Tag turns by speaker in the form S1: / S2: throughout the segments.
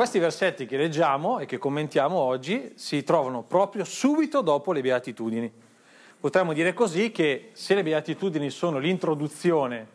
S1: Questi versetti che leggiamo e che commentiamo oggi si trovano proprio subito dopo le beatitudini. Potremmo dire così che se le beatitudini sono l'introduzione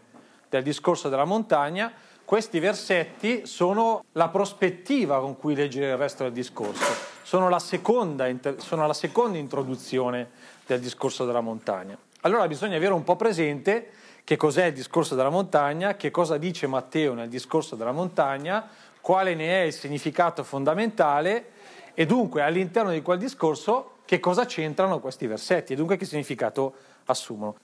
S1: del discorso della montagna, questi versetti sono la prospettiva con cui leggere il resto del discorso, sono la seconda, sono la seconda introduzione del discorso della montagna. Allora bisogna avere un po' presente che cos'è il discorso della montagna, che cosa dice Matteo nel discorso della montagna, quale ne è il significato fondamentale e dunque all'interno di quel discorso che cosa c'entrano questi versetti e dunque che significato assumono.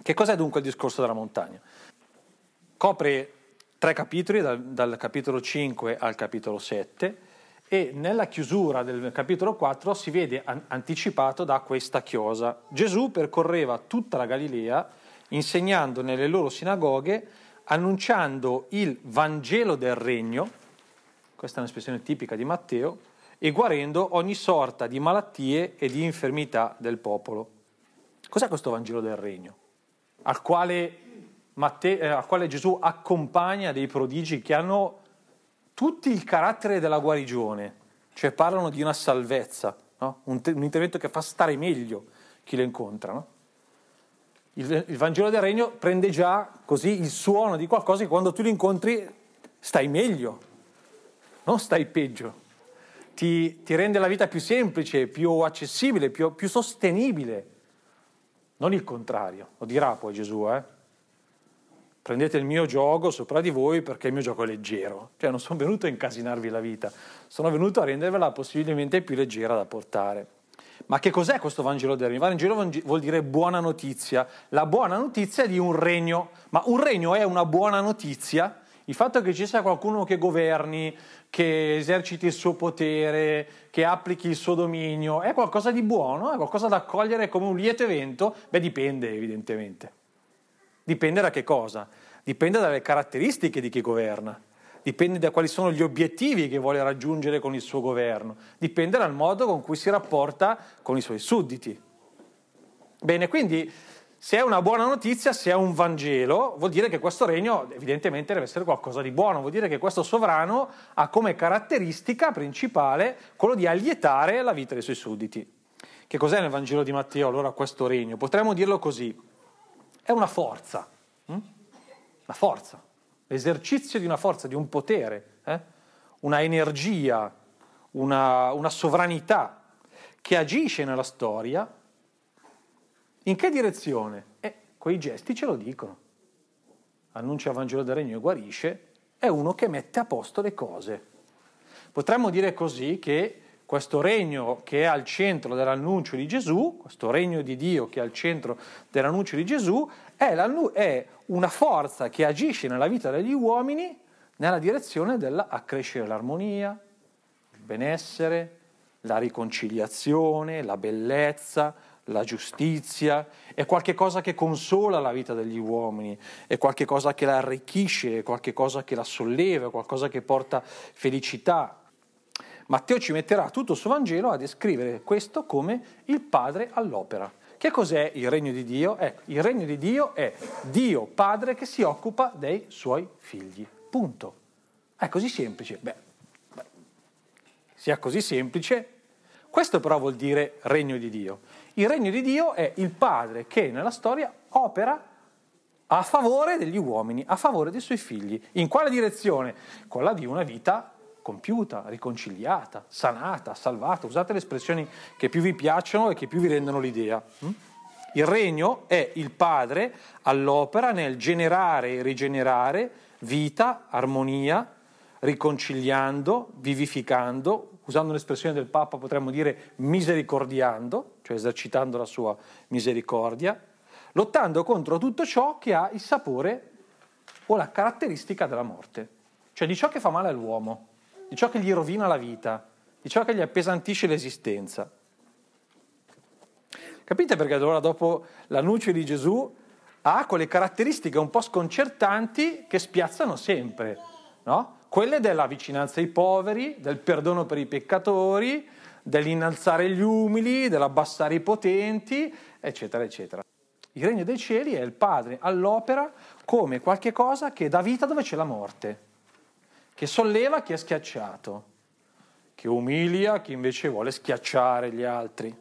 S1: Che cos'è dunque il discorso della montagna? Copre tre capitoli, dal, dal capitolo 5 al capitolo 7, e nella chiusura del capitolo 4 si vede an- anticipato da questa chiosa. Gesù percorreva tutta la Galilea insegnando nelle loro sinagoghe, annunciando il Vangelo del Regno, questa è un'espressione tipica di Matteo, e guarendo ogni sorta di malattie e di infermità del popolo. Cos'è questo Vangelo del Regno? Al quale, Matteo, eh, al quale Gesù accompagna dei prodigi che hanno tutti il carattere della guarigione, cioè parlano di una salvezza, no? un, un, intervento che fa stare meglio chi lo incontra. No? Il, il, Vangelo del Regno prende già così il suono di qualcosa che quando tu lo incontri stai meglio, non stai peggio. Ti, ti rende la vita più semplice, più accessibile, più, più, sostenibile. Non il contrario, lo dirà poi Gesù, eh? Prendete il mio gioco sopra di voi perché il mio gioco è leggero. Cioè non sono venuto a incasinarvi la vita, sono venuto a rendervela possibilmente più leggera da portare. Ma che cos'è questo Vangelo del Regno? Vangelo vuol dire buona notizia, la buona notizia di un regno. Ma un regno è una buona notizia? Il fatto che ci sia qualcuno che governi, che eserciti il suo potere, che applichi il suo dominio, è qualcosa di buono? È qualcosa da accogliere come un lieto evento? Beh, dipende evidentemente. Dipende da che cosa? Dipende dalle caratteristiche di chi governa dipende da quali sono gli obiettivi che vuole raggiungere con il suo governo, dipende dal modo con cui si rapporta con i suoi sudditi. Bene, quindi se è una buona notizia, se è un Vangelo, vuol dire che questo regno evidentemente deve essere qualcosa di buono, vuol dire che questo sovrano ha come caratteristica principale quello di allietare la vita dei suoi sudditi. Che cos'è nel Vangelo di Matteo allora questo regno? Potremmo dirlo così, è una forza, hm? la forza l'esercizio di una forza, di un potere, eh? una energia, una, una sovranità che agisce nella storia. In che direzione? Eh, quei gesti ce lo dicono. Annuncia il Vangelo del Regno e guarisce, è uno che mette a posto le cose. Potremmo dire così che questo regno che è al centro dell'annuncio di Gesù, questo regno di Dio che è al centro dell'annuncio di Gesù, è, è una forza che agisce nella vita degli uomini nella direzione dell'accrescere l'armonia, il benessere, la riconciliazione, la bellezza, la giustizia, è qualcosa che consola la vita degli uomini, è qualcosa che la arricchisce, è qualcosa che la solleva, è qualcosa che porta felicità, Matteo ci metterà tutto il suo Vangelo a descrivere questo come il Padre all'opera. Che cos'è il regno di Dio? Ecco, il regno di Dio è Dio Padre che si occupa dei suoi figli. Punto. È così semplice. Beh, beh, sia così semplice. Questo però vuol dire regno di Dio. Il regno di Dio è il Padre che nella storia opera a favore degli uomini, a favore dei suoi figli. In quale direzione? Quella di una vita compiuta, riconciliata, sanata, salvata. Usate le espressioni che più vi piacciono e che più vi rendono l'idea. Mm? Il regno è il Padre all'opera nel generare e rigenerare vita, armonia, riconciliando, vivificando, usando l'espressione del Papa potremmo dire misericordiando, cioè esercitando la sua misericordia, lottando contro tutto ciò che ha il sapore o la caratteristica della morte, cioè di ciò che fa male all'uomo di ciò che gli rovina la vita, di ciò che gli appesantisce l'esistenza. Capite perché allora dopo l'annuncio di Gesù ha quelle caratteristiche un po' sconcertanti che spiazzano sempre, no? Quelle della vicinanza ai poveri, del perdono per i peccatori, dell'innalzare gli umili, dell'abbassare i potenti, eccetera, eccetera. Il regno dei cieli è il Padre all'opera come qualche cosa che dà vita dove c'è la morte che solleva chi è schiacciato, che umilia chi invece vuole schiacciare gli altri,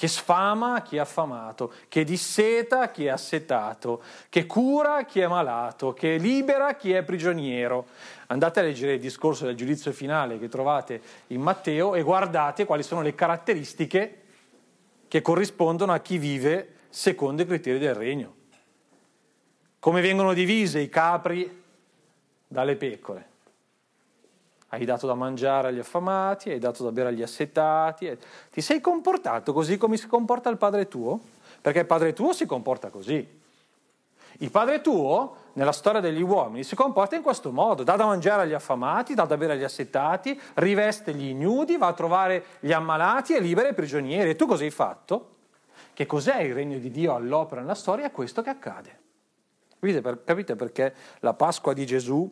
S1: che sfama chi è affamato, che disseta chi è assetato, che cura chi è malato, che libera chi è prigioniero. Andate a leggere il discorso del giudizio finale che trovate in Matteo e guardate quali sono le caratteristiche che corrispondono a chi vive secondo i criteri del regno. Come vengono divise i capri dalle pecore. Hai dato da mangiare agli affamati, hai dato da bere agli assetati. Ti sei comportato così come si comporta il padre tuo? Perché il padre tuo si comporta così. Il padre tuo, nella storia degli uomini, si comporta in questo modo, dà da mangiare agli affamati, dà da bere agli assetati, riveste gli ignudi, va a trovare gli ammalati e libera i prigionieri. E tu cosa hai fatto? Che cos'è il regno di Dio all'opera nella storia? È questo che accade. Capite perché la Pasqua di Gesù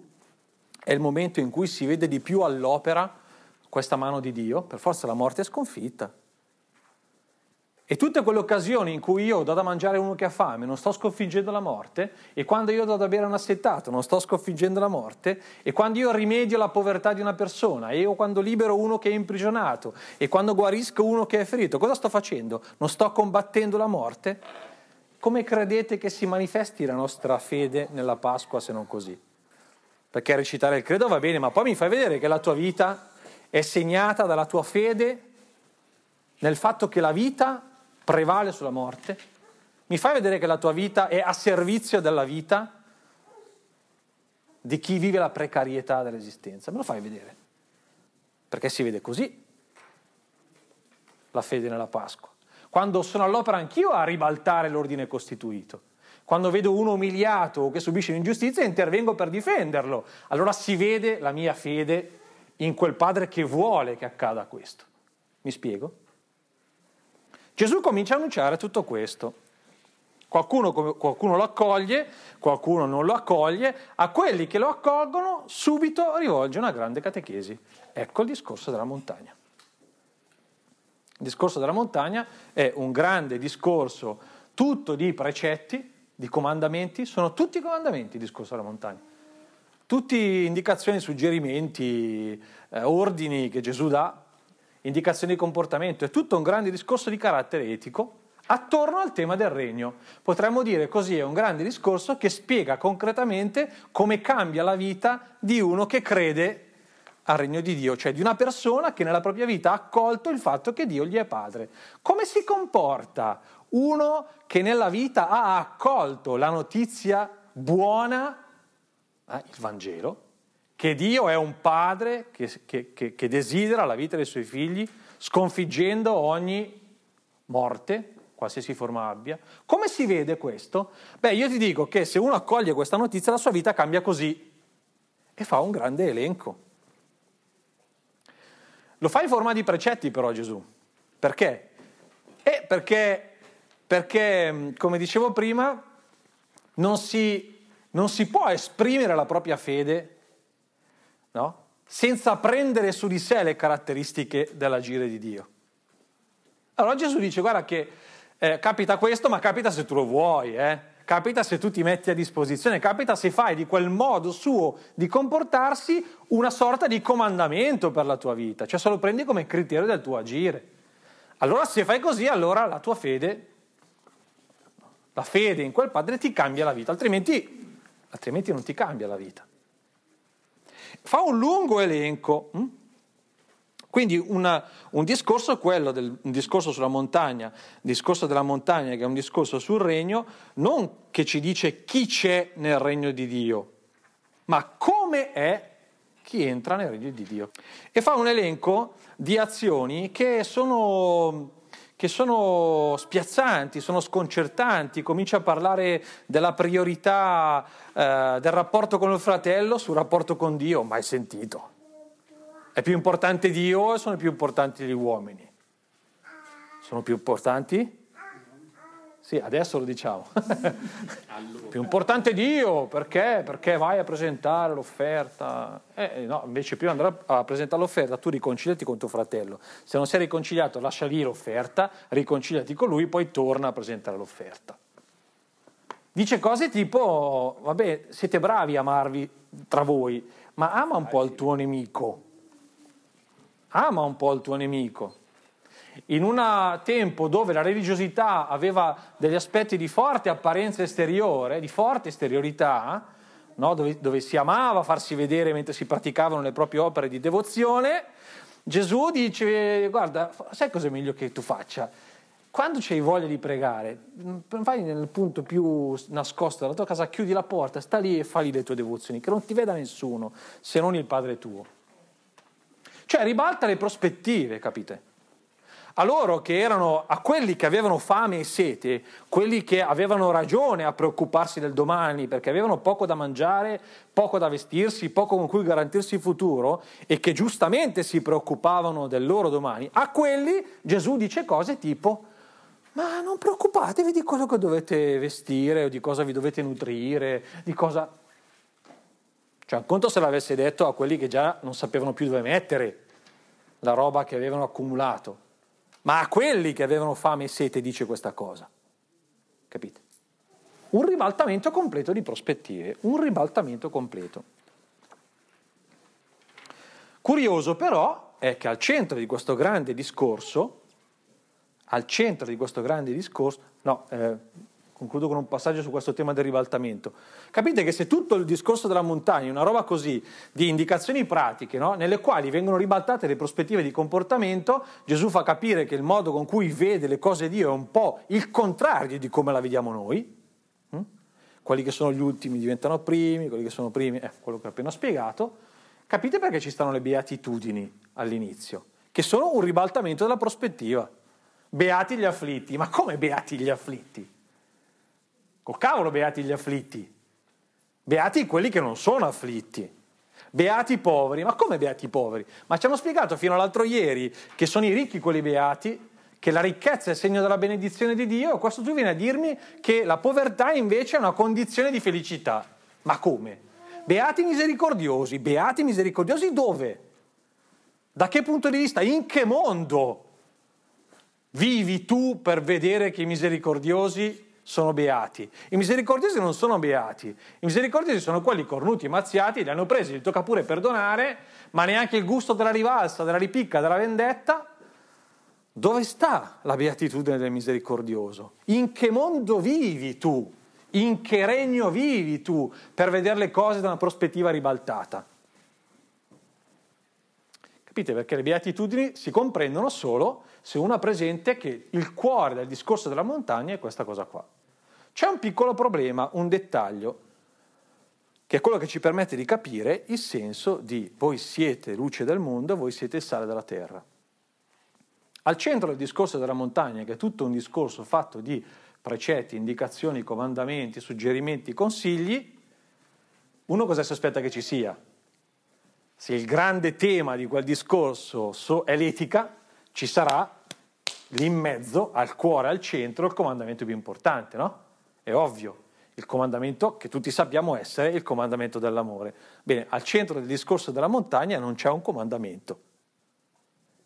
S1: è il momento in cui si vede di più all'opera questa mano di Dio? Per forza la morte è sconfitta. E tutte quelle occasioni in cui io do da mangiare a uno che ha fame, non sto sconfiggendo la morte, e quando io do da bere a un assettato, non sto sconfiggendo la morte, e quando io rimedio la povertà di una persona, e io quando libero uno che è imprigionato, e quando guarisco uno che è ferito, cosa sto facendo? Non sto combattendo la morte? Come credete che si manifesti la nostra fede nella Pasqua se non così? Perché recitare il credo va bene, ma poi mi fai vedere che la tua vita è segnata dalla tua fede nel fatto che la vita prevale sulla morte? Mi fai vedere che la tua vita è a servizio della vita di chi vive la precarietà dell'esistenza? Me lo fai vedere? Perché si vede così la fede nella Pasqua. Quando sono all'opera anch'io a ribaltare l'ordine costituito. Quando vedo uno umiliato o che subisce un'ingiustizia intervengo per difenderlo. Allora si vede la mia fede in quel padre che vuole che accada questo. Mi spiego? Gesù comincia a annunciare tutto questo. Qualcuno, qualcuno, lo accoglie, qualcuno non lo accoglie, a quelli che lo accolgono subito rivolge una grande catechesi. Ecco il discorso della montagna. Il discorso della montagna è un grande discorso tutto di precetti, di comandamenti, sono tutti comandamenti il discorso della montagna. Tutti indicazioni, suggerimenti, eh, ordini che Gesù dà indicazioni di comportamento, è tutto un grande discorso di carattere etico attorno al tema del regno. Potremmo dire così, è un grande discorso che spiega concretamente come cambia la vita di uno che crede al regno di Dio, cioè di una persona che nella propria vita ha accolto il fatto che Dio gli è padre. Come si comporta uno che nella vita ha accolto la notizia buona, eh, il Vangelo, che Dio è un padre che, che, che, che desidera la vita dei suoi figli, sconfiggendo ogni morte, qualsiasi forma abbia. Come si vede questo? Beh, io ti dico che se uno accoglie questa notizia, la sua vita cambia così e fa un grande elenco. Lo fa in forma di precetti però Gesù. Perché? Eh, perché, perché come dicevo prima, non si, non si può esprimere la propria fede no? senza prendere su di sé le caratteristiche dell'agire di Dio. Allora Gesù dice, guarda che eh, capita questo, ma capita se tu lo vuoi, eh? Capita se tu ti metti a disposizione, capita se fai di quel modo suo di comportarsi una sorta di comandamento per la tua vita, cioè se lo prendi come criterio del tuo agire. Allora se fai così, allora la tua fede, la fede in quel padre ti cambia la vita, altrimenti, altrimenti non ti cambia la vita fa un lungo elenco. Hm? Quindi una, un discorso quello, del, un discorso sulla montagna, il discorso della montagna che è un discorso sul regno, non che ci dice chi c'è nel regno di Dio, ma come è chi entra nel regno di Dio. E fa un elenco di azioni che sono che sono spiazzanti, sono sconcertanti, comincia a parlare della priorità eh, del rapporto con il fratello sul rapporto con Dio, mai sentito. È più importante Dio o sono più importanti gli uomini? Sono più importanti? Sì, adesso lo diciamo. allora. Più importante Dio, perché? Perché vai a presentare l'offerta. Eh, no, invece prima di andare a presentare l'offerta tu riconciliati con tuo fratello. Se non sei riconciliato lascia lì l'offerta, riconciliati con lui, poi torna a presentare l'offerta. Dice cose tipo, vabbè, siete bravi a amarvi tra voi, ma ama un po' il tuo nemico. Ama un po' il tuo nemico. In un tempo dove la religiosità aveva degli aspetti di forte apparenza esteriore, di forte esteriorità, no? dove, dove si amava farsi vedere mentre si praticavano le proprie opere di devozione, Gesù dice, guarda, sai cosa è meglio che tu faccia? Quando c'hai voglia di pregare, vai nel punto più nascosto della tua casa, chiudi la porta, sta lì e fai le tue devozioni, che non ti veda nessuno, se non il Padre tuo. Cioè ribalta le prospettive, capite? A loro che erano, a quelli che avevano fame e sete, quelli che avevano ragione a preoccuparsi del domani perché avevano poco da mangiare, poco da vestirsi, poco con cui garantirsi il futuro e che giustamente si preoccupavano del loro domani, a quelli Gesù dice cose tipo ma non preoccupatevi di quello che dovete vestire o di cosa vi dovete nutrire, di cosa... Cioè, un conto se l'avesse detto a quelli che già non sapevano più dove mettere la roba che avevano accumulato, ma a quelli che avevano fame e sete dice questa cosa. Capite? Un ribaltamento completo di prospettive, un ribaltamento completo. Curioso però è che al centro di questo grande discorso al centro di questo grande discorso, no, eh, concludo con un passaggio su questo tema del ribaltamento. Capite che se tutto il discorso della montagna è una roba così, di indicazioni pratiche, no? nelle quali vengono ribaltate le prospettive di comportamento, Gesù fa capire che il modo con cui vede le cose di Dio è un po' il contrario di come la vediamo noi. Hm? Quelli che sono gli ultimi diventano primi, quelli che sono primi, eh, quello che ho appena spiegato. Capite perché ci stanno le beatitudini all'inizio? Che sono un ribaltamento della prospettiva. Beati gli afflitti. Ma come beati gli afflitti? Col cavolo beati gli afflitti. Beati quelli che non sono afflitti. Beati i poveri. Ma come beati i poveri? Ma ci hanno spiegato fino all'altro ieri che sono i ricchi quelli beati, che la ricchezza è segno della benedizione di Dio, e questo tu vieni a dirmi che la povertà invece è una condizione di felicità. Ma come? Beati misericordiosi, beati misericordiosi dove? Da che punto di vista? In che mondo? Vivi tu per vedere che i misericordiosi sono beati. I misericordiosi non sono beati. I misericordiosi sono quelli cornuti mazziati, li hanno presi, gli tocca pure perdonare, ma neanche il gusto della rivalsa, della ripicca, della vendetta. Dove sta la beatitudine del misericordioso? In che mondo vivi tu? In che regno vivi tu per vedere le cose da una prospettiva ribaltata? Capite? Perché le beatitudini si comprendono solo se uno ha presente che il cuore del discorso della montagna è questa cosa qua. C'è un piccolo problema, un dettaglio, che è quello che ci permette di capire il senso di voi siete luce del mondo, voi siete sale della terra. Al centro del discorso della montagna, che è tutto un discorso fatto di precetti, indicazioni, comandamenti, suggerimenti, consigli, uno cosa si aspetta che ci sia? Se il grande tema di quel discorso è l'etica, ci sarà lì in mezzo, al cuore, al centro, il comandamento più importante, no? È ovvio, il comandamento che tutti sappiamo essere il comandamento dell'amore. Bene, al centro del discorso della montagna non c'è un comandamento.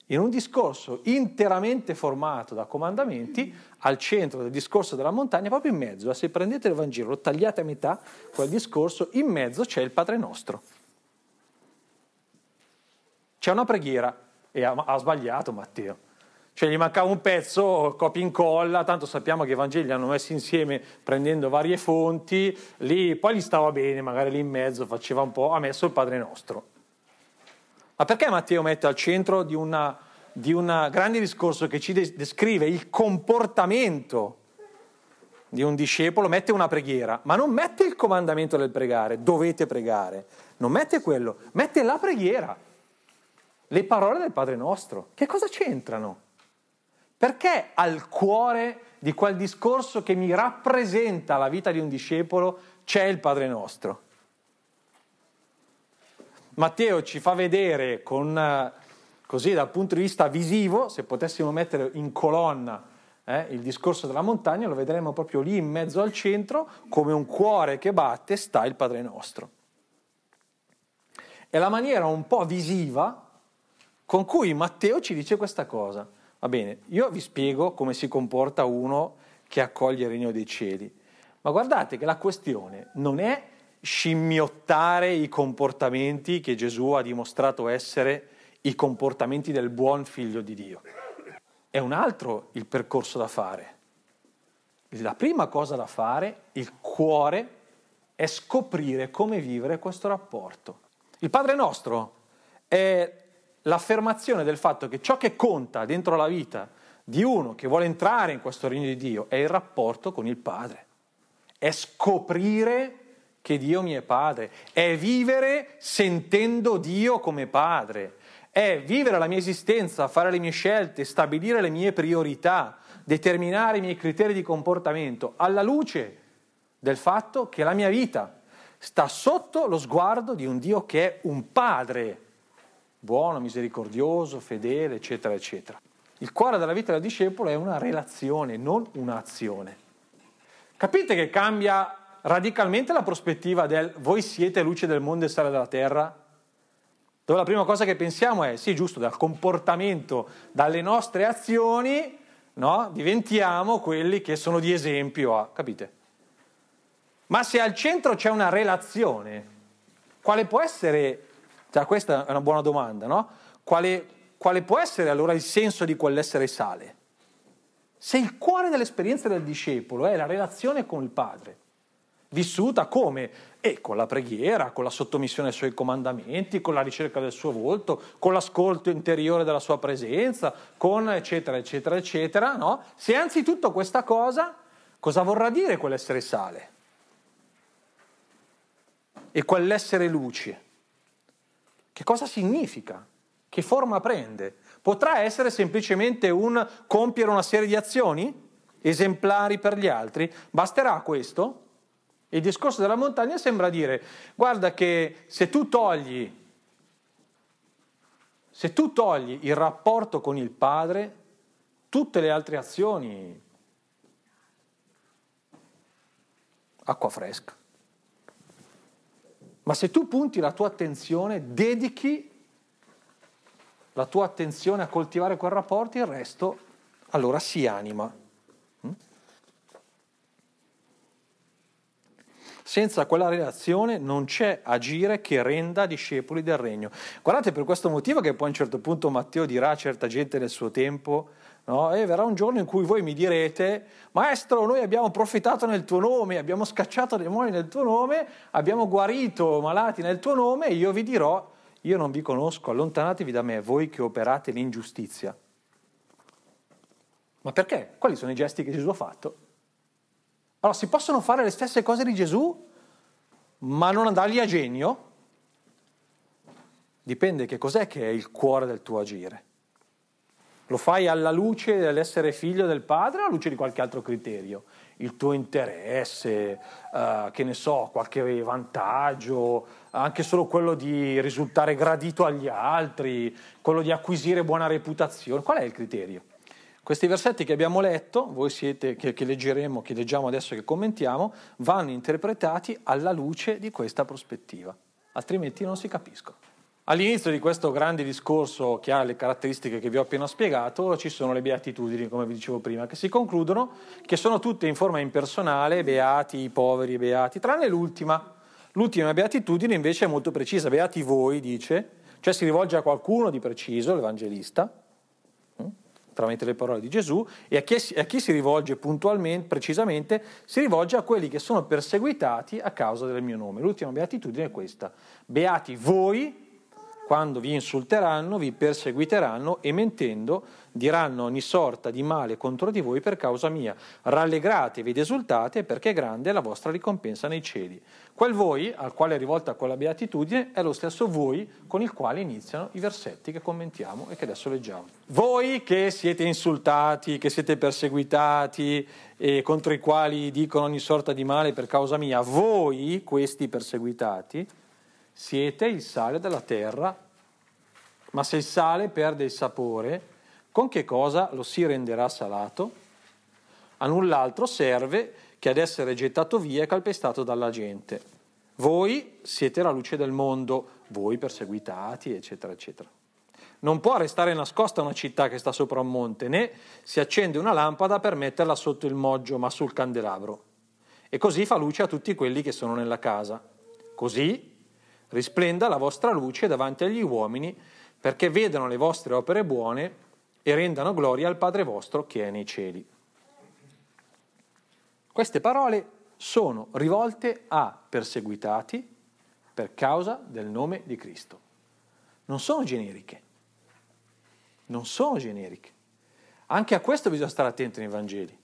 S1: In un discorso interamente formato da comandamenti, al centro del discorso della montagna, proprio in mezzo, se prendete il Vangelo, lo tagliate a metà, quel discorso, in mezzo c'è il Padre nostro. C'è una preghiera, e ha, ha sbagliato Matteo. Cioè gli mancava un pezzo, copia e incolla, tanto sappiamo che i Vangeli li hanno messi insieme prendendo varie fonti, lì, poi gli stava bene, magari lì in mezzo faceva un po', ha messo il Padre Nostro. Ma perché Matteo mette al centro di, una, di un grande discorso che ci descrive il comportamento di un discepolo, mette una preghiera, ma non mette il comandamento del pregare, dovete pregare, non mette quello, mette la preghiera le parole del Padre nostro. Che cosa c'entrano? Perché al cuore di quel discorso che mi rappresenta la vita di un discepolo c'è il Padre nostro? Matteo ci fa vedere con, così dal punto di vista visivo, se potessimo mettere in colonna eh, il discorso della montagna, lo vedremo proprio lì in mezzo al centro, come un cuore che batte sta il Padre nostro. È la maniera un po' visiva con cui Matteo ci dice questa cosa. Va bene, io vi spiego come si comporta uno che accoglie il regno dei cieli, ma guardate che la questione non è scimmiottare i comportamenti che Gesù ha dimostrato essere i comportamenti del buon figlio di Dio. È un altro il percorso da fare. La prima cosa da fare, il cuore, è scoprire come vivere questo rapporto. Il Padre nostro è l'affermazione del fatto che ciò che conta dentro la vita di uno che vuole entrare in questo regno di Dio è il rapporto con il Padre, è scoprire che Dio mi è Padre, è vivere sentendo Dio come Padre, è vivere la mia esistenza, fare le mie scelte, stabilire le mie priorità, determinare i miei criteri di comportamento alla luce del fatto che la mia vita sta sotto lo sguardo di un Dio che è un Padre buono, misericordioso, fedele, eccetera, eccetera. Il cuore della vita del discepolo è una relazione, non un'azione. Capite che cambia radicalmente la prospettiva del voi siete luce del mondo e sale della terra? Dove la prima cosa che pensiamo è, sì, giusto, dal comportamento, dalle nostre azioni, no? diventiamo quelli che sono di esempio a, capite? Ma se al centro c'è una relazione, quale può essere cioè, questa è una buona domanda, no? Quale, quale può essere allora il senso di quell'essere sale? Se il cuore dell'esperienza del discepolo è la relazione con il Padre, vissuta come? E con la preghiera, con la sottomissione ai suoi comandamenti, con la ricerca del suo volto, con l'ascolto interiore della sua presenza, con eccetera, eccetera, eccetera, no? Se anzitutto questa cosa, cosa vorrà dire quell'essere sale? E quell'essere luce? Cosa significa? Che forma prende? Potrà essere semplicemente un compiere una serie di azioni esemplari per gli altri? Basterà questo? Il discorso della montagna sembra dire, guarda che se tu togli, se tu togli il rapporto con il Padre, tutte le altre azioni, acqua fresca. Ma se tu punti la tua attenzione, dedichi la tua attenzione a coltivare quel rapporto, il resto allora si anima. Mm? Senza quella relazione non c'è agire che renda discepoli del regno. Guardate per questo motivo che poi a un certo punto Matteo dirà a certa gente nel suo tempo, No? E verrà un giorno in cui voi mi direte, maestro, noi abbiamo profittato nel tuo nome, abbiamo scacciato demoni nel tuo nome, abbiamo guarito malati nel tuo nome, e io vi dirò, io non vi conosco, allontanatevi da me, voi che operate l'ingiustizia. Ma perché? Quali sono i gesti che Gesù ha fatto? Allora, si possono fare le stesse cose di Gesù, ma non andargli a genio? Dipende che cos'è che è il cuore del tuo agire. Lo fai alla luce dell'essere figlio del padre o alla luce di qualche altro criterio? Il tuo interesse, uh, che ne so, qualche vantaggio, anche solo quello di risultare gradito agli altri, quello di acquisire buona reputazione. Qual è il criterio? Questi versetti che abbiamo letto, voi siete, che, che leggeremo, che leggiamo adesso e che commentiamo, vanno interpretati alla luce di questa prospettiva, altrimenti non si capiscono. All'inizio di questo grande discorso che ha le caratteristiche che vi ho appena spiegato ci sono le beatitudini, come vi dicevo prima, che si concludono, che sono tutte in forma impersonale, beati, poveri, beati, tranne l'ultima. L'ultima beatitudine invece è molto precisa, beati voi, dice, cioè si rivolge a qualcuno di preciso, l'Evangelista, hm, tramite le parole di Gesù, e a chi, a chi si rivolge puntualmente, precisamente, si rivolge a quelli che sono perseguitati a causa del mio nome. L'ultima beatitudine è questa, beati voi, quando vi insulteranno, vi perseguiteranno e mentendo diranno ogni sorta di male contro di voi per causa mia. Rallegratevi ed esultate perché grande è la vostra ricompensa nei cieli. Quel voi, al quale è rivolta quella beatitudine, è lo stesso voi con il quale iniziano i versetti che commentiamo e che adesso leggiamo. Voi che siete insultati, che siete perseguitati e contro i quali dicono ogni sorta di male per causa mia, voi, questi perseguitati, siete il sale della terra, ma se il sale perde il sapore, con che cosa lo si renderà salato? A null'altro serve che ad essere gettato via e calpestato dalla gente. Voi siete la luce del mondo, voi perseguitati, eccetera, eccetera. Non può restare nascosta una città che sta sopra un monte, né si accende una lampada per metterla sotto il moggio, ma sul candelabro. E così fa luce a tutti quelli che sono nella casa. così risplenda la vostra luce davanti agli uomini perché vedano le vostre opere buone e rendano gloria al Padre vostro che è nei cieli. Queste parole sono rivolte a perseguitati per causa del nome di Cristo. Non sono generiche. Non sono generiche. Anche a questo bisogna stare attenti nei Vangeli.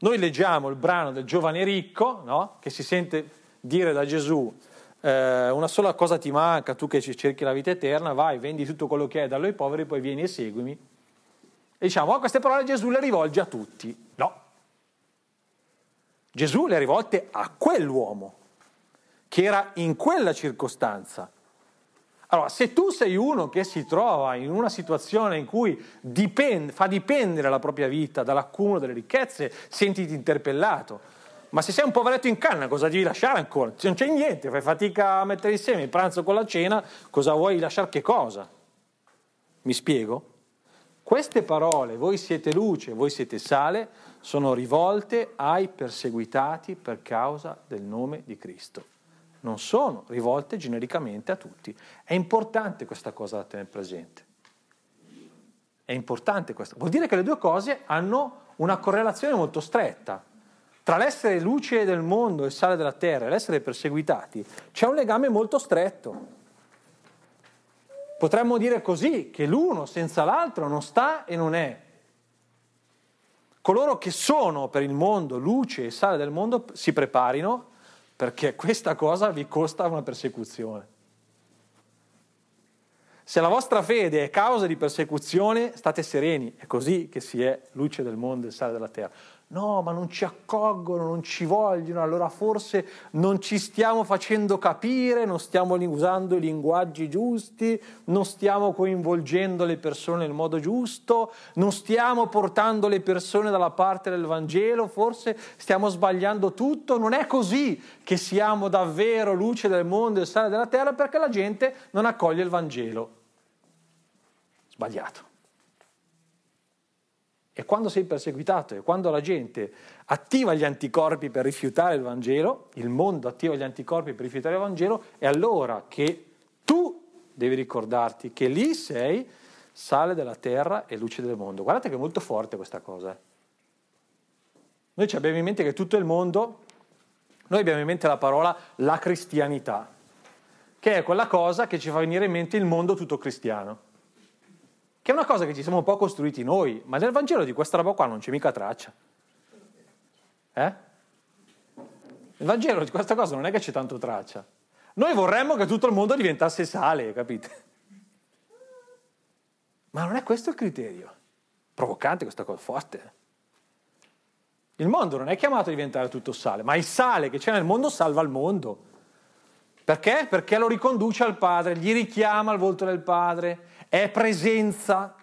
S1: Noi leggiamo il brano del giovane ricco, no? che si sente dire da Gesù, eh, una sola cosa ti manca, tu che cerchi la vita eterna, vai, vendi tutto quello che hai, dallo ai poveri, poi vieni e seguimi. E diciamo, oh, queste parole Gesù le rivolge a tutti. No. Gesù le ha rivolte a quell'uomo che era in quella circostanza. Allora, se tu sei uno che si trova in una situazione in cui dipende, fa dipendere la propria vita dall'accumulo delle ricchezze, sentiti interpellato. Ma se sei un poveretto in canna, cosa devi lasciare ancora? Non c'è niente, fai fatica a mettere insieme il pranzo con la cena, cosa vuoi lasciare che cosa? Mi spiego? Queste parole, voi siete luce, voi siete sale, sono rivolte ai perseguitati per causa del nome di Cristo non sono rivolte genericamente a tutti. È importante questa cosa da tenere presente. È importante questo. Vuol dire che le due cose hanno una correlazione molto stretta. Tra l'essere luce del mondo e sale della terra e l'essere perseguitati c'è un legame molto stretto. Potremmo dire così che l'uno senza l'altro non sta e non è. Coloro che sono per il mondo luce e sale del mondo si preparino perché questa cosa vi costa una persecuzione. Se la vostra fede è causa di persecuzione, state sereni, è così che si è luce del mondo e sale della terra no, ma non ci accolgono, non ci vogliono, allora forse non ci stiamo facendo capire, non stiamo usando i linguaggi giusti, non stiamo coinvolgendo le persone nel modo giusto, non stiamo portando le persone dalla parte del Vangelo, forse stiamo sbagliando tutto, non è così che siamo davvero luce del mondo e sale della terra perché la gente non accoglie il Vangelo. Sbagliato. E quando sei perseguitato e quando la gente attiva gli anticorpi per rifiutare il Vangelo, il mondo attiva gli anticorpi per rifiutare il Vangelo, è allora che tu devi ricordarti che lì sei sale della terra e luce del mondo. Guardate che è molto forte questa cosa. Noi abbiamo in mente che tutto il mondo, noi abbiamo in mente la parola la cristianità, che è quella cosa che ci fa venire in mente il mondo tutto cristiano che è una cosa che ci siamo un po' costruiti noi, ma nel Vangelo di questa roba qua non c'è mica traccia. Eh? Nel Vangelo di questa cosa non è che c'è tanto traccia. Noi vorremmo che tutto il mondo diventasse sale, capite? Ma non è questo il criterio. Provocante questa cosa, forte. Il mondo non è chiamato a diventare tutto sale, ma il sale che c'è nel mondo salva il mondo. Perché? Perché lo riconduce al Padre, gli richiama al volto del Padre, è presenza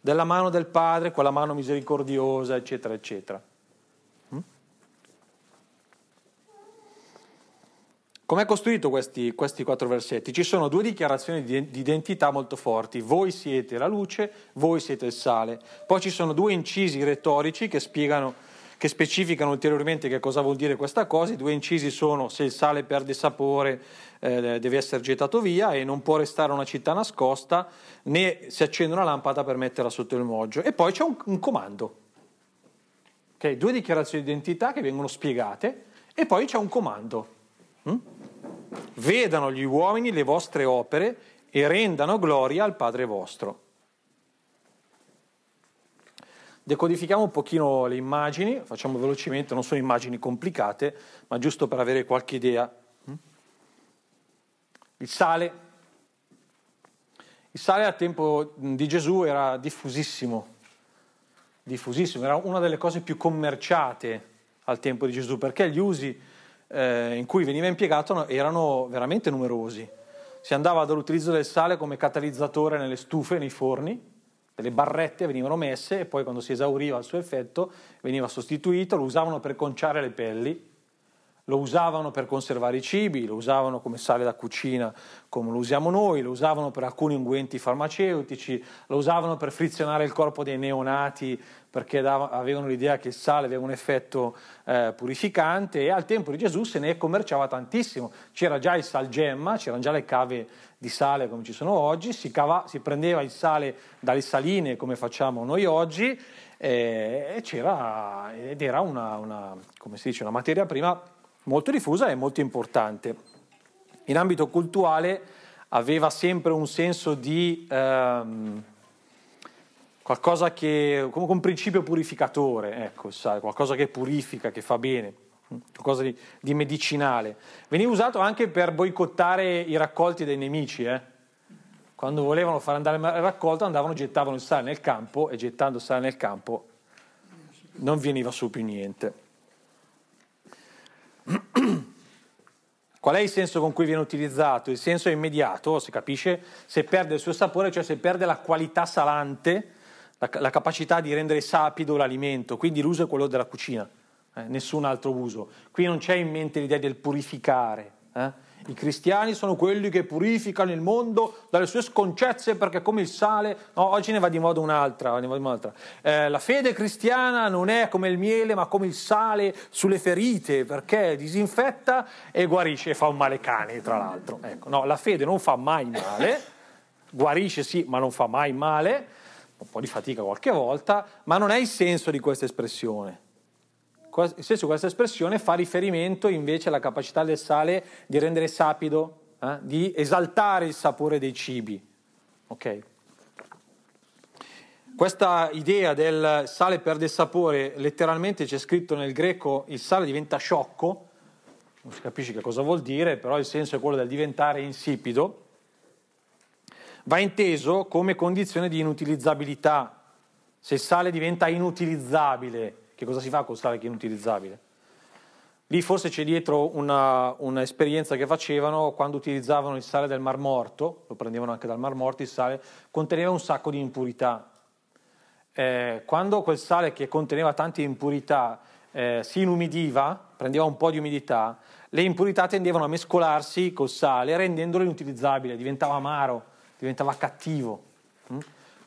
S1: della mano del Padre, quella mano misericordiosa, eccetera, eccetera. Mm? Com'è costruito questi, questi, quattro versetti? Ci sono due dichiarazioni di, di, identità molto forti. Voi siete la luce, voi siete il sale. Poi ci sono due incisi retorici che spiegano che specificano ulteriormente che cosa vuol dire questa cosa. I due incisi sono se il sale perde sapore eh, deve essere gettato via e non può restare una città nascosta né si accende una lampada per metterla sotto il moggio. E poi c'è un, un comando. Okay? Due dichiarazioni di identità che vengono spiegate e poi c'è un comando. Hm? Vedano gli uomini le vostre opere e rendano gloria al Padre vostro. Decodifichiamo un pochino le immagini, facciamo velocemente, non sono immagini complicate, ma giusto per avere qualche idea. Il sale. Il sale al tempo di Gesù era diffusissimo, diffusissimo, era una delle cose più commerciate al tempo di Gesù, perché gli usi eh, in cui veniva impiegato erano veramente numerosi. Si andava dall'utilizzo del sale come catalizzatore nelle stufe, nei forni, delle barrette venivano messe e poi quando si esauriva il suo effetto veniva sostituito, lo usavano per conciare le pelli, lo usavano per conservare i cibi, lo usavano come sale da cucina come lo usiamo noi, lo usavano per alcuni unguenti farmaceutici, lo usavano per frizionare il corpo dei neonati perché avevano l'idea che il sale aveva un effetto eh, purificante e al tempo di Gesù se ne commerciava tantissimo. C'era già il salgemma, c'erano già le cave di sale come ci sono oggi, si, cava, si prendeva il sale dalle saline come facciamo noi oggi eh, ed era una, una, dice, una materia prima molto diffusa e molto importante. In ambito cultuale aveva sempre un senso di ehm, qualcosa che, come un principio purificatore, ecco, sai, qualcosa che purifica, che fa bene, qualcosa di, di, medicinale. Veniva usato anche per boicottare i raccolti dei nemici, eh? quando volevano far andare il raccolto andavano, gettavano il sale nel campo e gettando sale nel campo non veniva su più niente. Qual è il senso con cui viene utilizzato? Il senso è immediato, si capisce, se perde il suo sapore, cioè se perde la qualità salante, la, la capacità di rendere sapido l'alimento, quindi l'uso è quello della cucina, eh, nessun altro uso. Qui non c'è in mente l'idea del purificare. Eh? I cristiani sono quelli che purificano il mondo dalle sue sconcezze perché come il sale, no, oggi ne va di moda un'altra. un'altra. Eh, la fede cristiana non è come il miele ma come il sale sulle ferite perché disinfetta e guarisce e fa un male cane tra l'altro. Ecco, no, la fede non fa mai male, guarisce sì ma non fa mai male, un po' di fatica qualche volta, ma non è il senso di questa espressione di questa espressione fa riferimento invece alla capacità del sale di rendere sapido, eh, di esaltare il sapore dei cibi. Okay. Questa idea del sale perde sapore, letteralmente c'è scritto nel greco il sale diventa sciocco, non si capisce che cosa vuol dire, però il senso è quello del diventare insipido, va inteso come condizione di inutilizzabilità. Se il sale diventa inutilizzabile, che cosa si fa con è inutilizzabile? Lì forse c'è dietro una, un'esperienza che facevano quando utilizzavano il sale del Mar Morto, lo prendevano anche dal Mar Morto, il sale conteneva un sacco di impurità. Eh, quando quel sale che conteneva tante impurità eh, si inumidiva, prendeva un po' di umidità, le impurità tendevano a mescolarsi col sale rendendolo inutilizzabile, diventava amaro, diventava cattivo. Mm?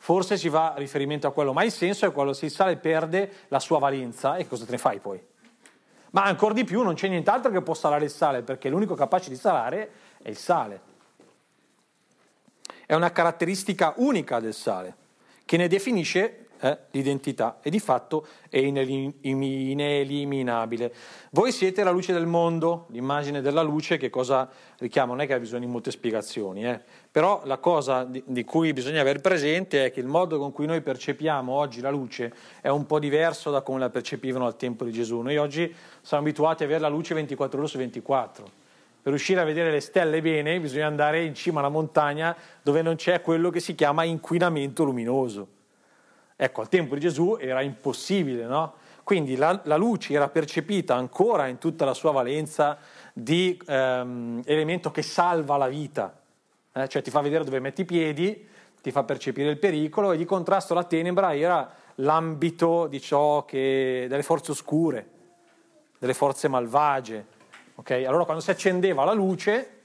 S1: Forse si fa riferimento a quello, ma il senso è quello, se il sale perde la sua valenza, e cosa te ne fai poi? Ma ancora di più non c'è nient'altro che può salare il sale, perché l'unico capace di salare è il sale. È una caratteristica unica del sale, che ne definisce eh, l'identità e di fatto è ineliminabile. Voi siete la luce del mondo, l'immagine della luce che cosa richiama? Non è che ha bisogno di molte spiegazioni, eh. però la cosa di, di, cui bisogna avere presente è che il modo con cui noi percepiamo oggi la luce è un po' diverso da come la percepivano al tempo di Gesù. Noi oggi siamo abituati a avere la luce 24 ore su 24. Per riuscire a vedere le stelle bene bisogna andare in cima alla montagna dove non c'è quello che si chiama inquinamento luminoso. Ecco, al tempo di Gesù era impossibile, no? Quindi la, la luce era percepita ancora in tutta la sua valenza di ehm, elemento che salva la vita, eh? cioè ti fa vedere dove metti i piedi, ti fa percepire il pericolo e di contrasto alla tenebra era l'ambito di ciò che, delle forze oscure, delle forze malvagie. Okay? Allora quando si accendeva la luce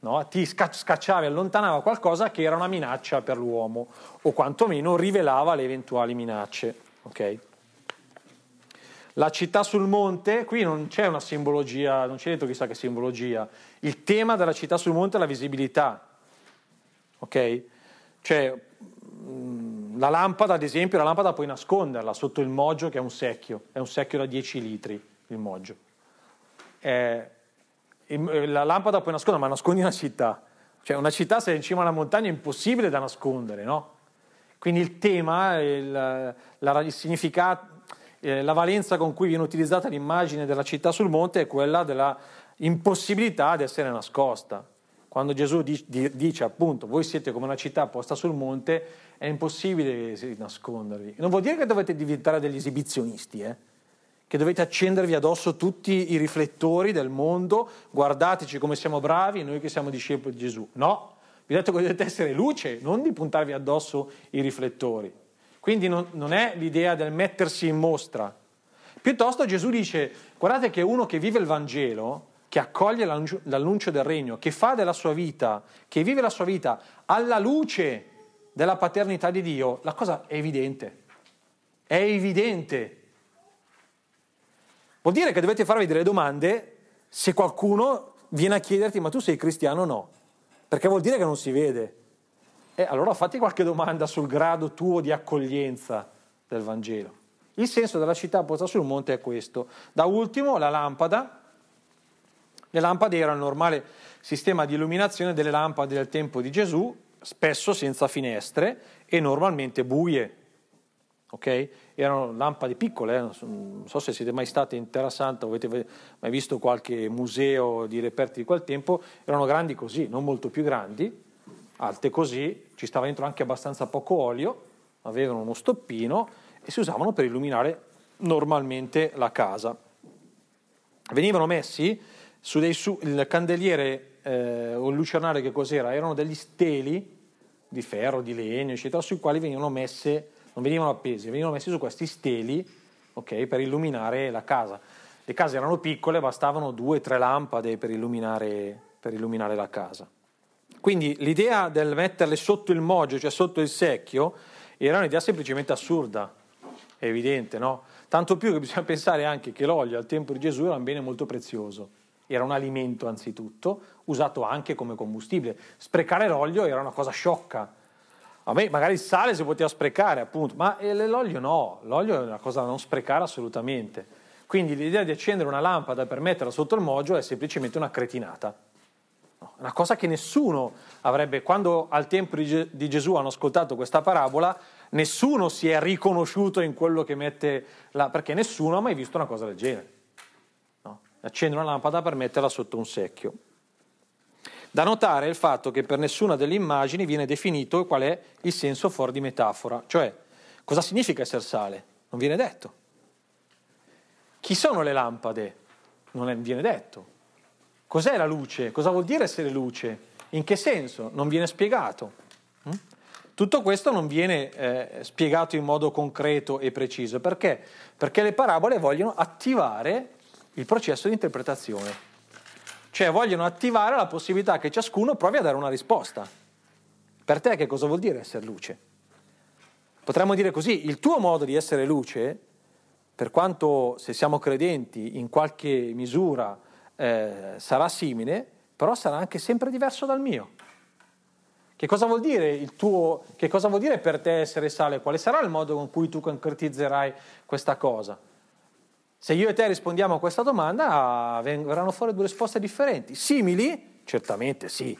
S1: no? ti scacciava e allontanava qualcosa che era una minaccia per l'uomo o quantomeno rivelava le eventuali minacce. Okay? La città sul monte, qui non c'è una simbologia, non c'è detto chissà che simbologia, il tema della città sul monte è la visibilità, ok? Cioè, mm, la lampada, ad esempio, la lampada puoi nasconderla sotto il moggio che è un secchio, è un secchio da 10 litri il moggio. Eh, la lampada puoi nascondere, ma nascondi una città. Cioè una città se è in cima alla montagna è impossibile da nascondere, no? Quindi il tema, il, la, il significato, eh, la valenza con cui viene utilizzata l'immagine della città sul monte è quella della impossibilità di essere nascosta. Quando Gesù dice appunto voi siete come una città posta sul monte, è impossibile nascondervi. Non vuol dire che dovete diventare degli esibizionisti, eh? Che dovete accendervi addosso tutti i riflettori del mondo, guardateci come siamo bravi, noi che siamo discepoli di Gesù. No, vi ho detto che dovete essere luce, non di puntarvi addosso i riflettori. Quindi non, non è l'idea del mettersi in mostra, Piuttosto Gesù dice, guardate che uno che vive il Vangelo, che accoglie l'annuncio, l'annuncio del regno, che fa della sua vita, che vive la sua vita alla luce della paternità di Dio, la cosa è evidente. È evidente. Vuol dire che dovete farvi delle domande se qualcuno viene a chiederti ma tu sei cristiano o no? Perché vuol dire che non si vede. E allora fatti qualche domanda sul grado tuo di accoglienza del Vangelo. Il senso della città posta sul monte è questo. Da ultimo la lampada. Le lampade erano il normale sistema di illuminazione delle lampade del tempo di Gesù, spesso senza finestre e normalmente buie. Okay? Erano lampade piccole, eh? non so se siete mai stati in Terra Santa o avete mai visto qualche museo di reperti di quel tempo, erano grandi così, non molto più grandi, alte così, ci stava dentro anche abbastanza poco olio, avevano uno stoppino e si usavano per illuminare normalmente la casa. Venivano messi su dei su, il candeliere eh, o il lucernario che cos'era? Erano degli steli di ferro, di legno, eccetera, sui quali venivano messe non venivano appesi, venivano messi su questi steli okay, per illuminare la casa. Le case erano piccole, bastavano due o tre lampade per illuminare, per illuminare la casa. Quindi l'idea del metterle sotto il moggio, cioè sotto il secchio, era un'idea semplicemente assurda, è evidente, no? Tanto più che bisogna pensare anche che l'olio al tempo di Gesù era un bene molto prezioso, era un alimento anzitutto, usato anche come combustibile. Sprecare l'olio era una cosa sciocca, a me magari il sale si poteva sprecare, appunto, ma l'olio no, l'olio è una cosa da non sprecare assolutamente. Quindi l'idea di accendere una lampada per metterla sotto il mogio è semplicemente una cretinata. Una cosa che nessuno avrebbe, quando al tempo di Gesù hanno ascoltato questa parabola, nessuno si è riconosciuto in quello che mette la... perché nessuno ha mai visto una cosa del genere. No? Accendere una lampada per metterla sotto un secchio. Da notare il fatto che per nessuna delle immagini viene definito qual è il senso fuori di metafora, cioè cosa significa essere sale? Non viene detto. Chi sono le lampade? Non viene detto. Cos'è la luce? Cosa vuol dire essere luce? In che senso? Non viene spiegato. Mm? Tutto questo non viene eh, spiegato in modo concreto e preciso. Perché? Perché le parabole vogliono attivare il processo di interpretazione. Cioè vogliono attivare la possibilità che ciascuno provi a dare una risposta. Per te che cosa vuol dire essere luce? Potremmo dire così, il tuo modo di essere luce, per quanto se siamo credenti in qualche misura eh, sarà simile, però sarà anche sempre diverso dal mio. Che cosa vuol dire il tuo, che cosa vuol dire per te essere sale? Quale sarà il modo con cui tu concretizzerai questa cosa? Se io e te rispondiamo a questa domanda, verranno fuori due risposte differenti. Simili? Certamente sì,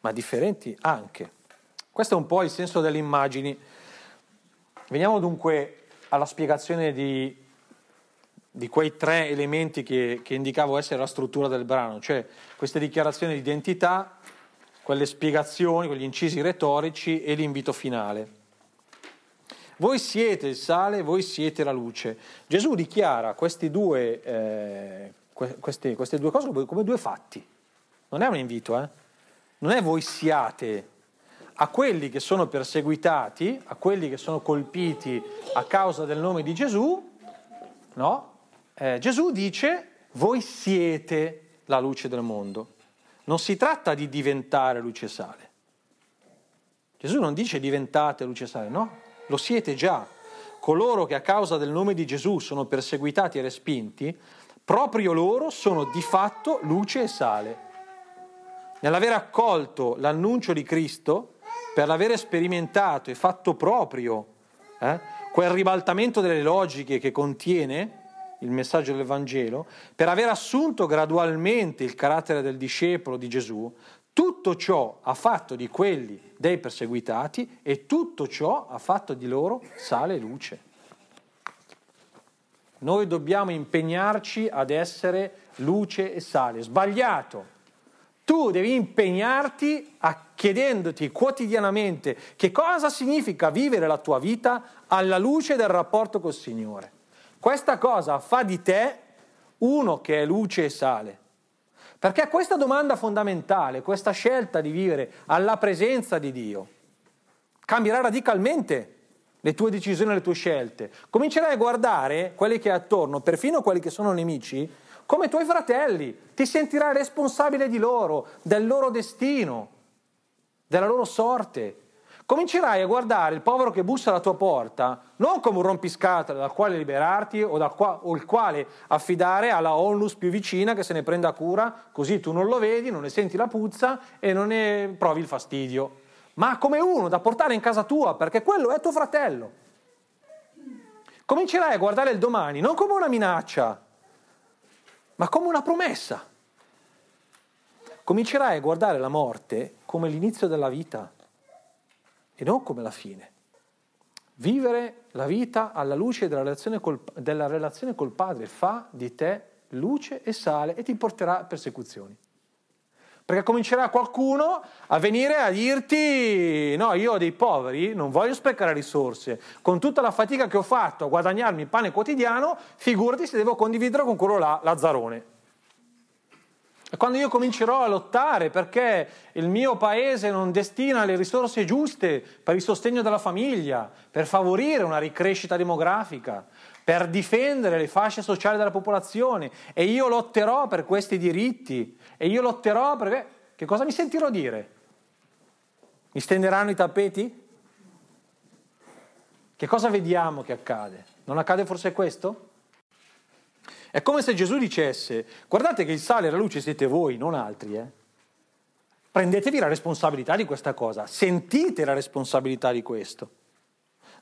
S1: ma differenti anche. Questo è un po' il senso delle immagini. Veniamo dunque alla spiegazione di, di quei tre elementi che, che indicavo essere la struttura del brano, cioè queste dichiarazioni di identità, quelle spiegazioni, quegli incisi retorici e l'invito finale. Voi siete il sale, voi siete la luce. Gesù dichiara due, eh, queste, queste, due cose come due fatti. Non è un invito, eh? Non è voi siate a quelli che sono perseguitati, a quelli che sono colpiti a causa del nome di Gesù, no? Eh, Gesù dice voi siete la luce del mondo. Non si tratta di diventare luce sale. Gesù non dice diventate luce sale, no? Lo siete già. Coloro che a causa del nome di Gesù sono perseguitati e respinti, proprio loro sono di fatto luce e sale. Nell'aver accolto l'annuncio di Cristo, per l'aver sperimentato e fatto proprio eh, quel ribaltamento delle logiche che contiene il messaggio del Vangelo, per aver assunto gradualmente il carattere del discepolo di Gesù, tutto ciò ha fatto di quelli dei perseguitati e tutto ciò ha fatto di loro sale e luce. Noi dobbiamo impegnarci ad essere luce e sale. Sbagliato. Tu devi impegnarti a chiedendoti quotidianamente che cosa significa vivere la tua vita alla luce del rapporto col Signore. Questa cosa fa di te uno che è luce e sale. Perché questa domanda fondamentale, questa scelta di vivere alla presenza di Dio, cambierà radicalmente le tue decisioni, le tue scelte. Comincerai a guardare quelli che hai attorno, perfino quelli che sono nemici, come tuoi fratelli. Ti sentirai responsabile di loro, del loro destino, della loro sorte. Comincerai a guardare il povero che bussa alla tua porta non come un rompiscatole dal quale liberarti o, qua, o il quale affidare alla onlus più vicina che se ne prenda cura, così tu non lo vedi, non ne senti la puzza e non ne provi il fastidio ma come uno da portare in casa tua, perché quello è tuo fratello. Comincerai a guardare il domani non come una minaccia, ma come una promessa. Comincerai a guardare la morte come l'inizio della vita e non come la fine. Vivere la vita alla luce della relazione col, della relazione col Padre fa di te luce e sale e ti porterà a persecuzioni. Perché comincerà qualcuno a venire a dirti: No, io ho dei poveri, non voglio sprecare risorse. Con tutta la fatica che ho fatto a guadagnarmi il pane quotidiano, figurati se devo condividere con quello là, Lazzarone. Quando io comincerò a lottare perché il mio paese non destina le risorse giuste per il sostegno della famiglia, per favorire una ricrescita demografica, per difendere le fasce sociali della popolazione e io lotterò per questi diritti e io lotterò perché... Che cosa mi sentirò dire? Mi stenderanno i tappeti? Che cosa vediamo che accade? Non accade forse questo? È come se Gesù dicesse, guardate che il sale e la luce siete voi, non altri, eh? Prendetevi la responsabilità di questa cosa, sentite la responsabilità di questo.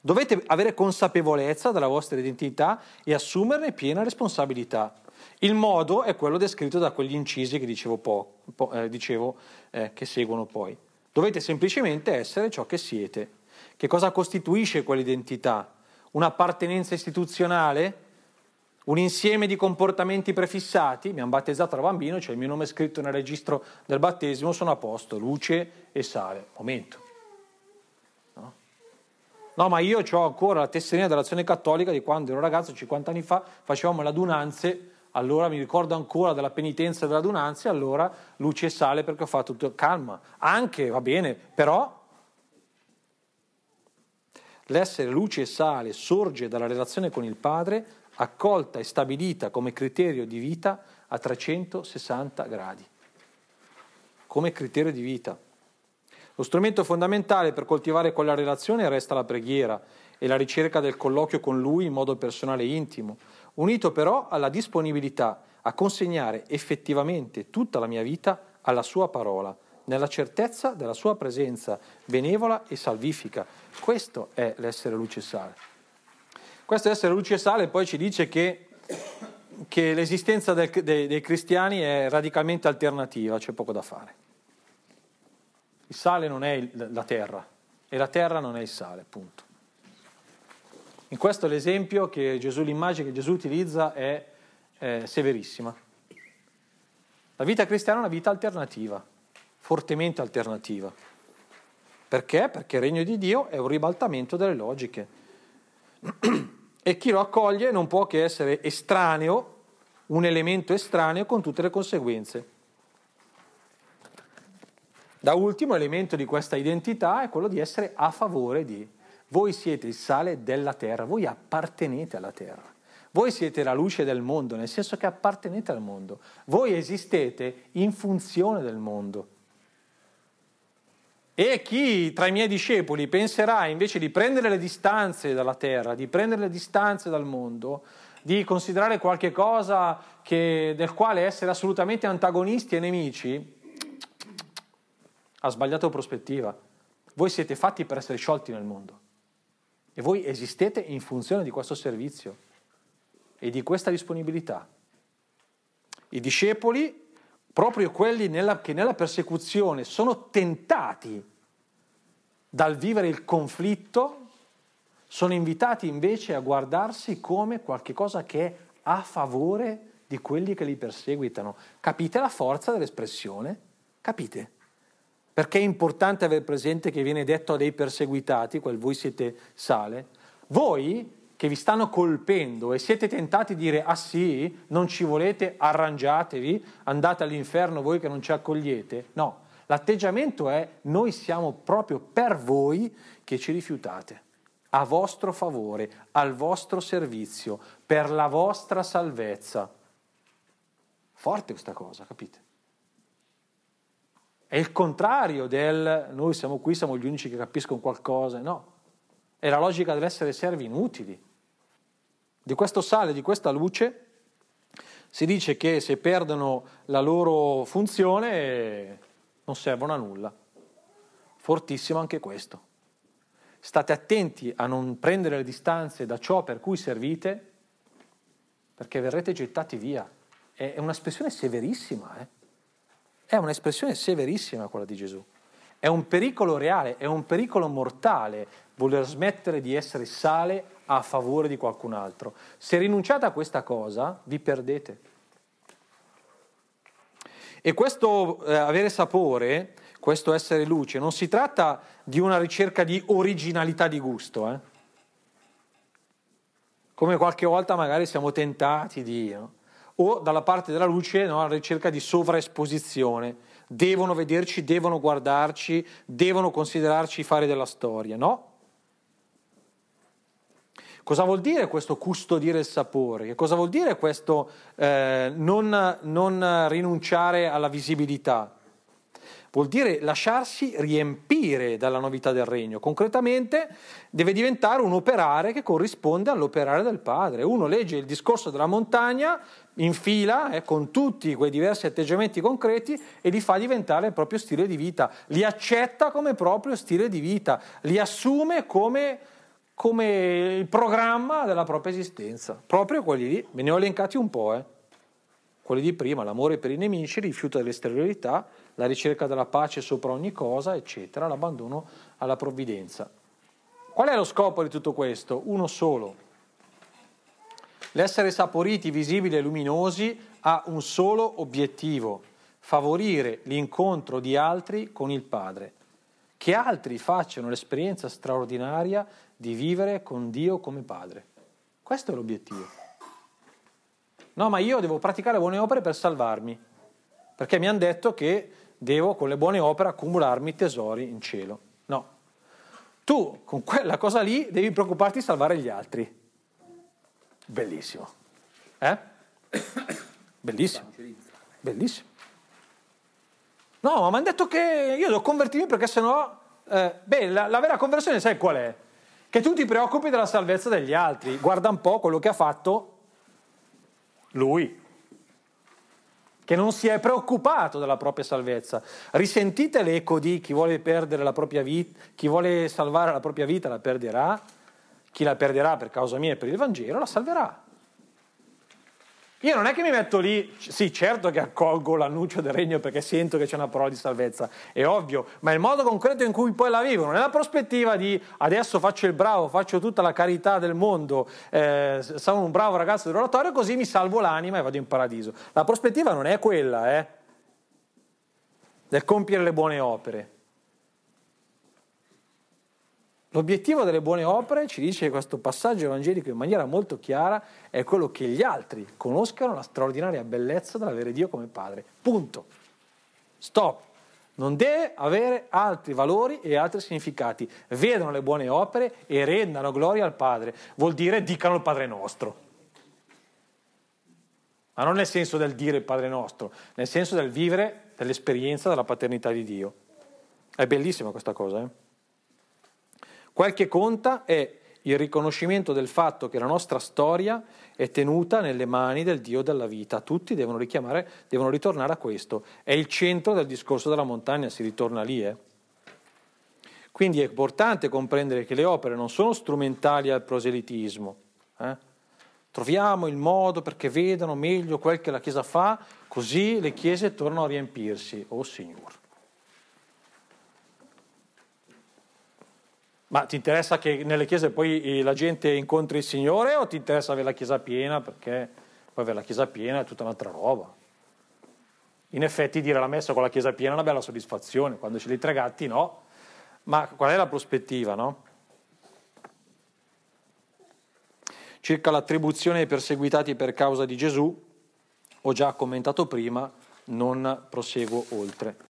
S1: Dovete avere consapevolezza della vostra identità e assumerne piena responsabilità. Il modo è quello descritto da quegli incisi che dicevo, po- po- eh, dicevo eh, che seguono poi. Dovete semplicemente essere ciò che siete. Che cosa costituisce quell'identità? Un'appartenenza istituzionale? Un insieme di comportamenti prefissati? Mi hanno battezzato da bambino, c'è cioè il mio nome scritto nel registro del battesimo, sono a posto, luce e sale. Momento. No, ma io ho ancora la tesserina dell'azione cattolica di quando ero ragazzo, 50 anni fa, facevamo le adunanze, allora mi ricordo ancora della penitenza delle adunanze, allora luce e sale perché ho fatto tutto, calma, anche va bene, però l'essere luce e sale sorge dalla relazione con il Padre, accolta e stabilita come criterio di vita a 360 gradi, come criterio di vita. Lo strumento fondamentale per coltivare quella relazione resta la preghiera e la ricerca del colloquio con Lui in modo personale e intimo, unito però alla disponibilità a consegnare effettivamente tutta la mia vita alla Sua parola, nella certezza della Sua presenza benevola e salvifica. Questo è l'essere luce e sale. Questo essere luce e sale poi ci dice che, che l'esistenza del, dei, dei cristiani è radicalmente alternativa, c'è poco da fare. Il sale non è la terra e la terra non è il sale, punto. In questo l'esempio che Gesù, l'immagine che Gesù utilizza è, è severissima. La vita cristiana è una vita alternativa, fortemente alternativa. Perché? Perché il regno di Dio è un ribaltamento delle logiche. E chi lo accoglie non può che essere estraneo, un elemento estraneo con tutte le conseguenze. Da ultimo elemento di questa identità è quello di essere a favore di. Voi siete il sale della terra, voi appartenete alla terra. Voi siete la luce del mondo, nel senso che appartenete al mondo. Voi esistete in funzione del mondo. E chi tra i miei discepoli penserà invece di prendere le distanze dalla terra, di prendere le distanze dal mondo, di considerare qualche cosa che, del quale essere assolutamente antagonisti e nemici, ha sbagliato prospettiva. Voi siete fatti per essere sciolti nel mondo e voi esistete in funzione di questo servizio e di questa disponibilità. I discepoli, proprio quelli nella, che nella persecuzione sono tentati dal vivere il conflitto, sono invitati invece a guardarsi come qualcosa che è a favore di quelli che li perseguitano. Capite la forza dell'espressione? Capite? Perché è importante avere presente che viene detto a dei perseguitati, quel voi siete sale, voi che vi stanno colpendo e siete tentati di dire ah sì, non ci volete, arrangiatevi, andate all'inferno voi che non ci accogliete. No, l'atteggiamento è noi siamo proprio per voi che ci rifiutate. a vostro favore, al vostro servizio, per la vostra salvezza. Forte questa cosa, capite? È il contrario del noi siamo qui, siamo gli unici che capiscono qualcosa, no. È la logica dell'essere servi inutili. Di questo sale, di questa luce, si dice che se perdono la loro funzione non servono a nulla. Fortissimo anche questo. State attenti a non prendere le distanze da ciò per cui servite, perché verrete gettati via. È un'espressione severissima, eh? È un'espressione severissima quella di Gesù. È un pericolo reale, è un pericolo mortale voler smettere di essere sale a favore di qualcun altro. Se rinunciate a questa cosa, vi perdete. E questo eh, avere sapore, questo essere luce, non si tratta di una ricerca di originalità di gusto, eh? come qualche volta magari siamo tentati di... No? O dalla parte della luce no, la ricerca di sovraesposizione. Devono vederci, devono guardarci, devono considerarci fare della storia. No, Cosa vuol dire questo custodire il sapore? Cosa vuol dire questo eh, non, non rinunciare alla visibilità? Vuol dire lasciarsi riempire dalla novità del regno. Concretamente deve diventare un operare che corrisponde all'operare del Padre. Uno legge il discorso della montagna in fila, eh, con tutti quei diversi atteggiamenti concreti e li fa diventare il proprio stile di vita. Li accetta come proprio stile di vita, li assume come come il programma della propria esistenza. Proprio quelli lì, me ne ho elencati un po', eh. quelli di prima, l'amore per i nemici, il rifiuto dell'esteriorità, la ricerca della pace sopra ogni cosa, eccetera, l'abbandono alla provvidenza. Qual è lo scopo di tutto questo? Uno solo. L'essere saporiti, visibili e luminosi ha un solo obiettivo, favorire l'incontro di altri con il Padre, che altri facciano l'esperienza straordinaria di vivere con Dio come Padre. Questo è l'obiettivo. No, ma io devo praticare buone opere per salvarmi, perché mi hanno detto che devo con le buone opere accumularmi tesori in cielo. No, tu con quella cosa lì devi preoccuparti di salvare gli altri. Bellissimo. Eh? Bellissimo. Bellissimo. No, ma mi hanno detto che io devo convertirmi perché sennò... Eh, beh, la, la vera conversione sai qual è? che tu ti preoccupi della salvezza degli altri. Guarda un po' quello che ha fatto lui, che non si è preoccupato della propria salvezza. Risentite l'eco di chi vuole perdere la propria vita, chi vuole salvare la propria vita la perderà, chi la perderà per causa mia e per il Vangelo la salverà. Io non è che mi metto lì, sì, certo che accolgo l'annuncio del regno perché sento che c'è una parola di salvezza, è ovvio, ma il modo concreto in cui poi la vivo, non è la prospettiva di adesso faccio il bravo, faccio tutta la carità del mondo, eh, sono un bravo ragazzo dell'oratorio, così mi salvo l'anima e vado in paradiso. La prospettiva non è quella, eh, del compiere le buone opere. L'obiettivo delle buone opere, ci dice questo passaggio evangelico in maniera molto chiara, è quello che gli altri conoscano la straordinaria bellezza dell'avere Dio come Padre. Punto. Stop. Non deve avere altri valori e altri significati. Vedano le buone opere e rendano gloria al Padre. Vuol dire dicano il Padre nostro. Ma non nel senso del dire il Padre nostro, nel senso del vivere dell'esperienza della paternità di Dio. È bellissima questa cosa, eh? Quel che conta è il riconoscimento del fatto che la nostra storia è tenuta nelle mani del Dio della vita. Tutti devono devono ritornare a questo. È il centro del discorso della montagna, si ritorna lì. Eh? Quindi è importante comprendere che le opere non sono strumentali al proselitismo. Eh? Troviamo il modo perché vedano meglio quel che la Chiesa fa, così le chiese tornano a riempirsi. Oh Signore. Ma ti interessa che nelle chiese poi la gente incontri il Signore o ti interessa avere la chiesa piena? Perché poi avere la chiesa piena è tutta un'altra roba. In effetti dire la messa con la chiesa piena è una bella soddisfazione, quando c'è dei tre gatti no. Ma qual è la prospettiva, no? Circa l'attribuzione ai perseguitati per causa di Gesù, ho già commentato prima, non proseguo oltre.